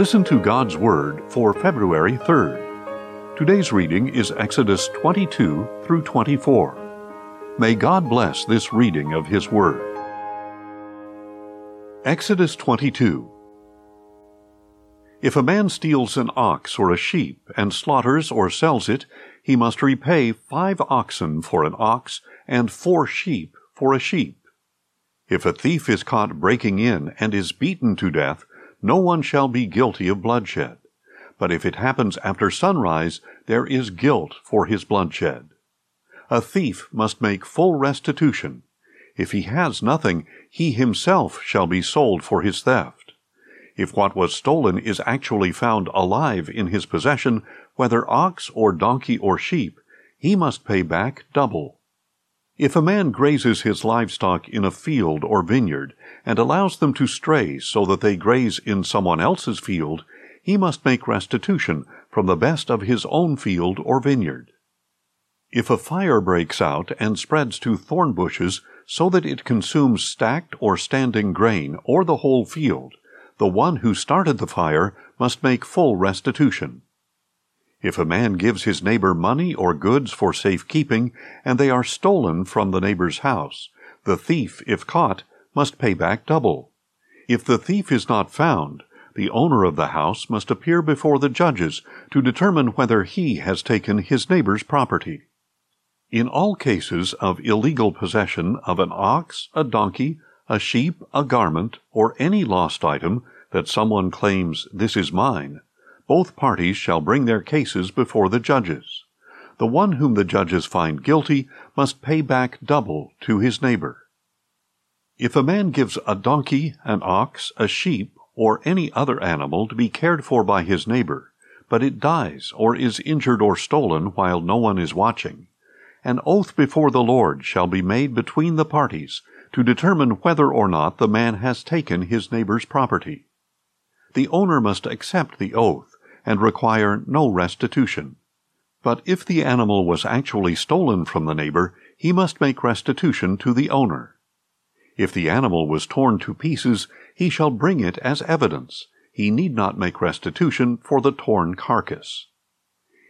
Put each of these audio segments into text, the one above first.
Listen to God's Word for February 3rd. Today's reading is Exodus 22 through 24. May God bless this reading of His Word. Exodus 22 If a man steals an ox or a sheep and slaughters or sells it, he must repay five oxen for an ox and four sheep for a sheep. If a thief is caught breaking in and is beaten to death, no one shall be guilty of bloodshed. But if it happens after sunrise, there is guilt for his bloodshed. A thief must make full restitution. If he has nothing, he himself shall be sold for his theft. If what was stolen is actually found alive in his possession, whether ox or donkey or sheep, he must pay back double. If a man grazes his livestock in a field or vineyard, and allows them to stray so that they graze in someone else's field, he must make restitution from the best of his own field or vineyard. If a fire breaks out and spreads to thorn bushes so that it consumes stacked or standing grain or the whole field, the one who started the fire must make full restitution. If a man gives his neighbor money or goods for safe keeping, and they are stolen from the neighbor's house, the thief, if caught, must pay back double. If the thief is not found, the owner of the house must appear before the judges to determine whether he has taken his neighbor's property. In all cases of illegal possession of an ox, a donkey, a sheep, a garment, or any lost item that someone claims this is mine, both parties shall bring their cases before the judges. The one whom the judges find guilty must pay back double to his neighbor. If a man gives a donkey, an ox, a sheep, or any other animal to be cared for by his neighbor, but it dies or is injured or stolen while no one is watching, an oath before the Lord shall be made between the parties to determine whether or not the man has taken his neighbor's property. The owner must accept the oath and require no restitution. But if the animal was actually stolen from the neighbor, he must make restitution to the owner. If the animal was torn to pieces, he shall bring it as evidence. He need not make restitution for the torn carcass.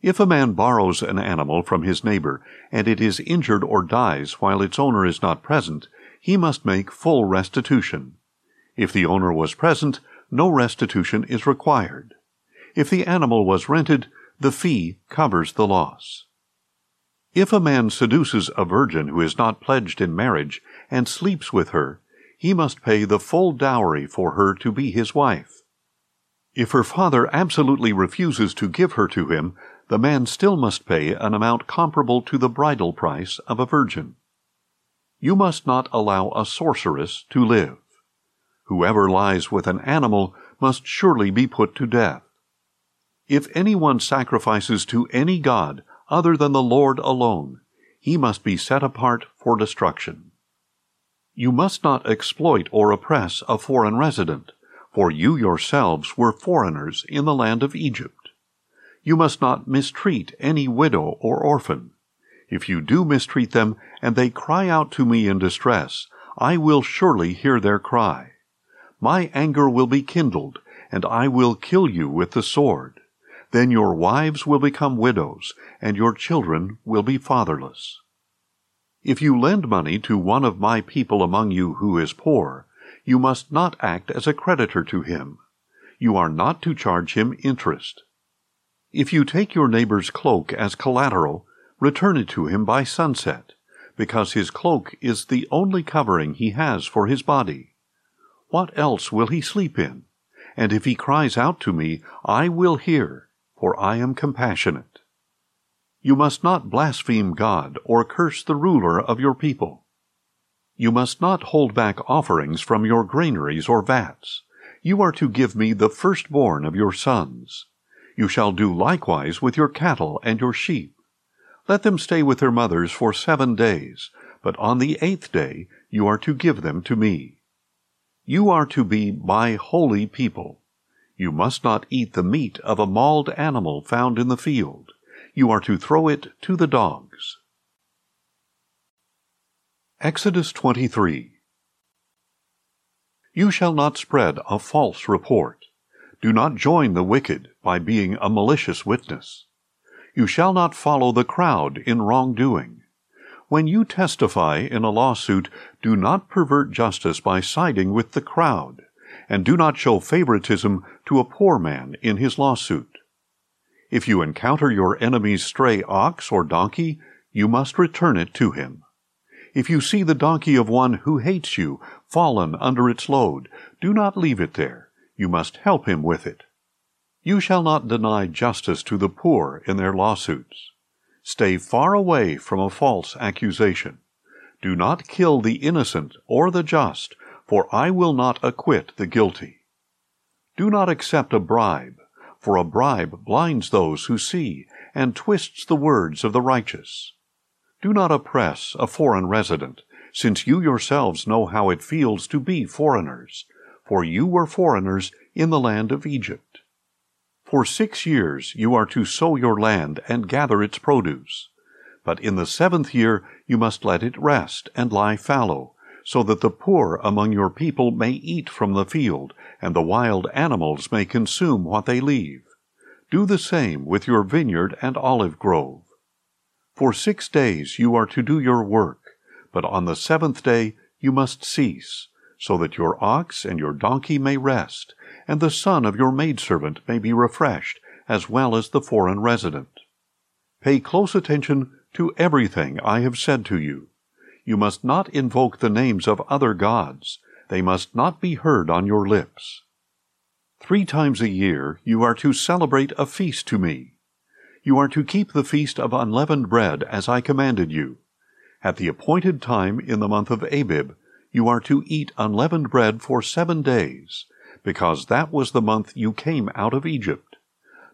If a man borrows an animal from his neighbor, and it is injured or dies while its owner is not present, he must make full restitution. If the owner was present, no restitution is required. If the animal was rented, the fee covers the loss. If a man seduces a virgin who is not pledged in marriage and sleeps with her, he must pay the full dowry for her to be his wife. If her father absolutely refuses to give her to him, the man still must pay an amount comparable to the bridal price of a virgin. You must not allow a sorceress to live. Whoever lies with an animal must surely be put to death. If anyone sacrifices to any god other than the Lord alone, he must be set apart for destruction. You must not exploit or oppress a foreign resident, for you yourselves were foreigners in the land of Egypt. You must not mistreat any widow or orphan. If you do mistreat them, and they cry out to me in distress, I will surely hear their cry. My anger will be kindled, and I will kill you with the sword. Then your wives will become widows, and your children will be fatherless. If you lend money to one of my people among you who is poor, you must not act as a creditor to him. You are not to charge him interest. If you take your neighbor's cloak as collateral, return it to him by sunset, because his cloak is the only covering he has for his body. What else will he sleep in? And if he cries out to me, I will hear for I am compassionate. You must not blaspheme God or curse the ruler of your people. You must not hold back offerings from your granaries or vats. You are to give me the firstborn of your sons. You shall do likewise with your cattle and your sheep. Let them stay with their mothers for seven days, but on the eighth day you are to give them to me. You are to be my holy people. You must not eat the meat of a mauled animal found in the field. You are to throw it to the dogs. Exodus 23 You shall not spread a false report. Do not join the wicked by being a malicious witness. You shall not follow the crowd in wrongdoing. When you testify in a lawsuit, do not pervert justice by siding with the crowd, and do not show favoritism to a poor man in his lawsuit. If you encounter your enemy's stray ox or donkey, you must return it to him. If you see the donkey of one who hates you fallen under its load, do not leave it there. You must help him with it. You shall not deny justice to the poor in their lawsuits. Stay far away from a false accusation. Do not kill the innocent or the just, for I will not acquit the guilty. Do not accept a bribe for a bribe blinds those who see and twists the words of the righteous. Do not oppress a foreign resident, since you yourselves know how it feels to be foreigners, for you were foreigners in the land of Egypt. For six years you are to sow your land and gather its produce. But in the seventh year you must let it rest and lie fallow, so that the poor among your people may eat from the field, and the wild animals may consume what they leave. Do the same with your vineyard and olive grove. For six days you are to do your work, but on the seventh day you must cease, so that your ox and your donkey may rest, and the son of your maidservant may be refreshed, as well as the foreign resident. Pay close attention to everything I have said to you you must not invoke the names of other gods. They must not be heard on your lips. Three times a year you are to celebrate a feast to me. You are to keep the feast of unleavened bread as I commanded you. At the appointed time in the month of Abib, you are to eat unleavened bread for seven days, because that was the month you came out of Egypt.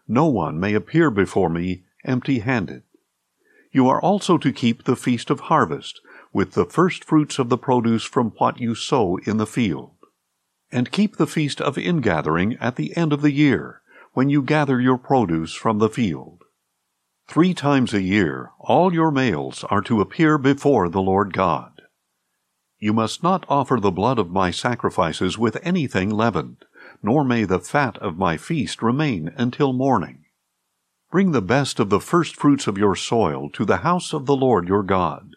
No one may appear before me empty handed. You are also to keep the feast of harvest, with the first fruits of the produce from what you sow in the field. And keep the feast of ingathering at the end of the year, when you gather your produce from the field. Three times a year all your males are to appear before the Lord God. You must not offer the blood of my sacrifices with anything leavened, nor may the fat of my feast remain until morning. Bring the best of the first fruits of your soil to the house of the Lord your God.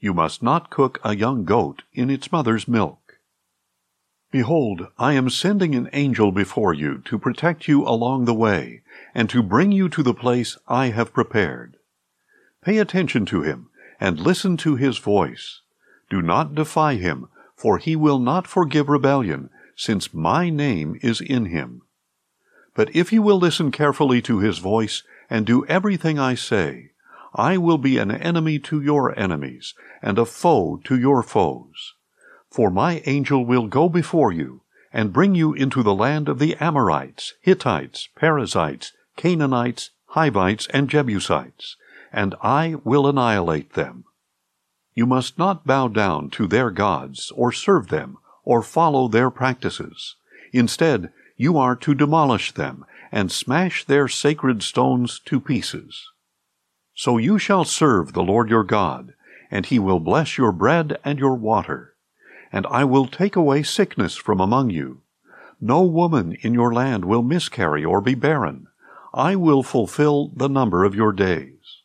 You must not cook a young goat in its mother's milk. Behold, I am sending an angel before you to protect you along the way, and to bring you to the place I have prepared. Pay attention to him, and listen to his voice. Do not defy him, for he will not forgive rebellion, since my name is in him. But if you will listen carefully to his voice, and do everything I say, I will be an enemy to your enemies, and a foe to your foes. For my angel will go before you, and bring you into the land of the Amorites, Hittites, Perizzites, Canaanites, Hivites, and Jebusites, and I will annihilate them. You must not bow down to their gods, or serve them, or follow their practices. Instead, you are to demolish them, and smash their sacred stones to pieces. So you shall serve the Lord your God, and he will bless your bread and your water. And I will take away sickness from among you. No woman in your land will miscarry or be barren. I will fulfill the number of your days.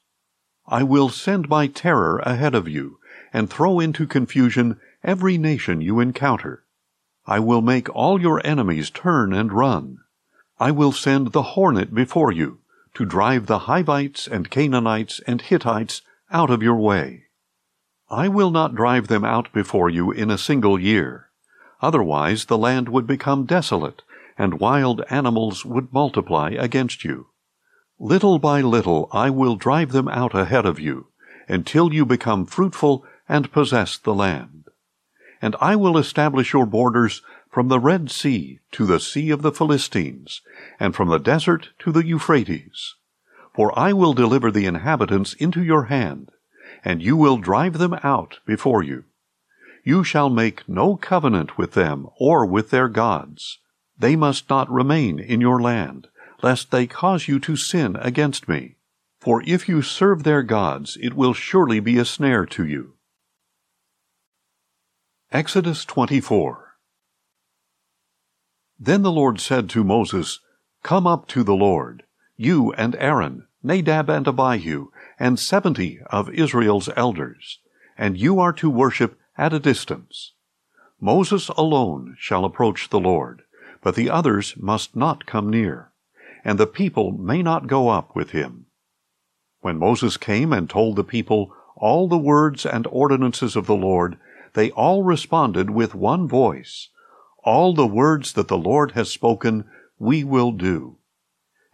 I will send my terror ahead of you, and throw into confusion every nation you encounter. I will make all your enemies turn and run. I will send the hornet before you, to drive the Hivites and Canaanites and Hittites out of your way. I will not drive them out before you in a single year. Otherwise the land would become desolate, and wild animals would multiply against you. Little by little I will drive them out ahead of you, until you become fruitful and possess the land. And I will establish your borders from the Red Sea to the Sea of the Philistines, and from the desert to the Euphrates. For I will deliver the inhabitants into your hand, and you will drive them out before you. You shall make no covenant with them or with their gods. They must not remain in your land, lest they cause you to sin against me. For if you serve their gods, it will surely be a snare to you. Exodus 24 Then the Lord said to Moses, Come up to the Lord, you and Aaron, Nadab and Abihu, and seventy of Israel's elders, and you are to worship at a distance. Moses alone shall approach the Lord, but the others must not come near, and the people may not go up with him. When Moses came and told the people all the words and ordinances of the Lord, they all responded with one voice, All the words that the Lord has spoken, we will do.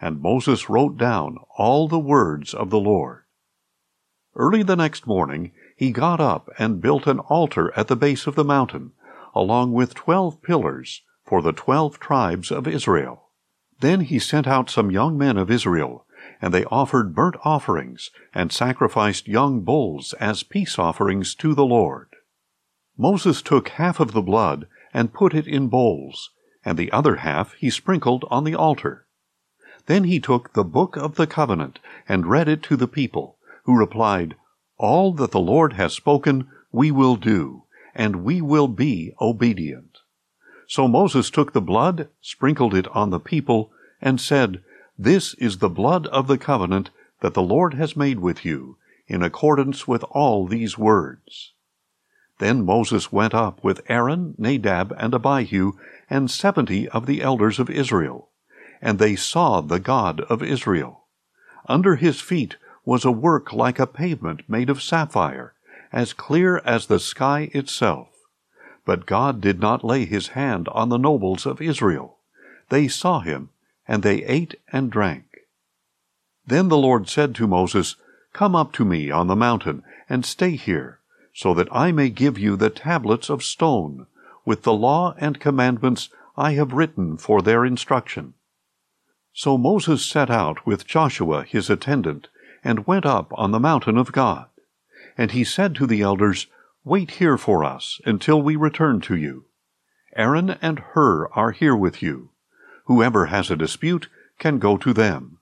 And Moses wrote down all the words of the Lord. Early the next morning he got up and built an altar at the base of the mountain, along with twelve pillars, for the twelve tribes of Israel. Then he sent out some young men of Israel, and they offered burnt offerings, and sacrificed young bulls as peace offerings to the Lord. Moses took half of the blood and put it in bowls, and the other half he sprinkled on the altar. Then he took the book of the covenant and read it to the people, who replied, All that the Lord has spoken we will do, and we will be obedient. So Moses took the blood, sprinkled it on the people, and said, This is the blood of the covenant that the Lord has made with you, in accordance with all these words. Then Moses went up with Aaron, Nadab, and Abihu, and seventy of the elders of Israel. And they saw the God of Israel. Under his feet was a work like a pavement made of sapphire, as clear as the sky itself. But God did not lay his hand on the nobles of Israel. They saw him, and they ate and drank. Then the Lord said to Moses, Come up to me on the mountain, and stay here, so that I may give you the tablets of stone, with the law and commandments I have written for their instruction. So Moses set out with Joshua his attendant, and went up on the mountain of God. And he said to the elders, Wait here for us until we return to you. Aaron and Hur are here with you. Whoever has a dispute can go to them.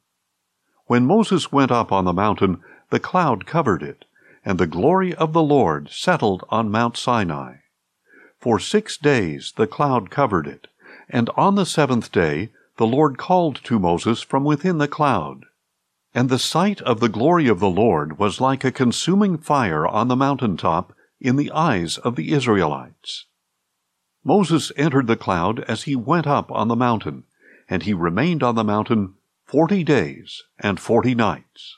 When Moses went up on the mountain, the cloud covered it, and the glory of the Lord settled on Mount Sinai. For six days the cloud covered it, and on the seventh day the Lord called to Moses from within the cloud. And the sight of the glory of the Lord was like a consuming fire on the mountain top in the eyes of the Israelites. Moses entered the cloud as he went up on the mountain, and he remained on the mountain forty days and forty nights.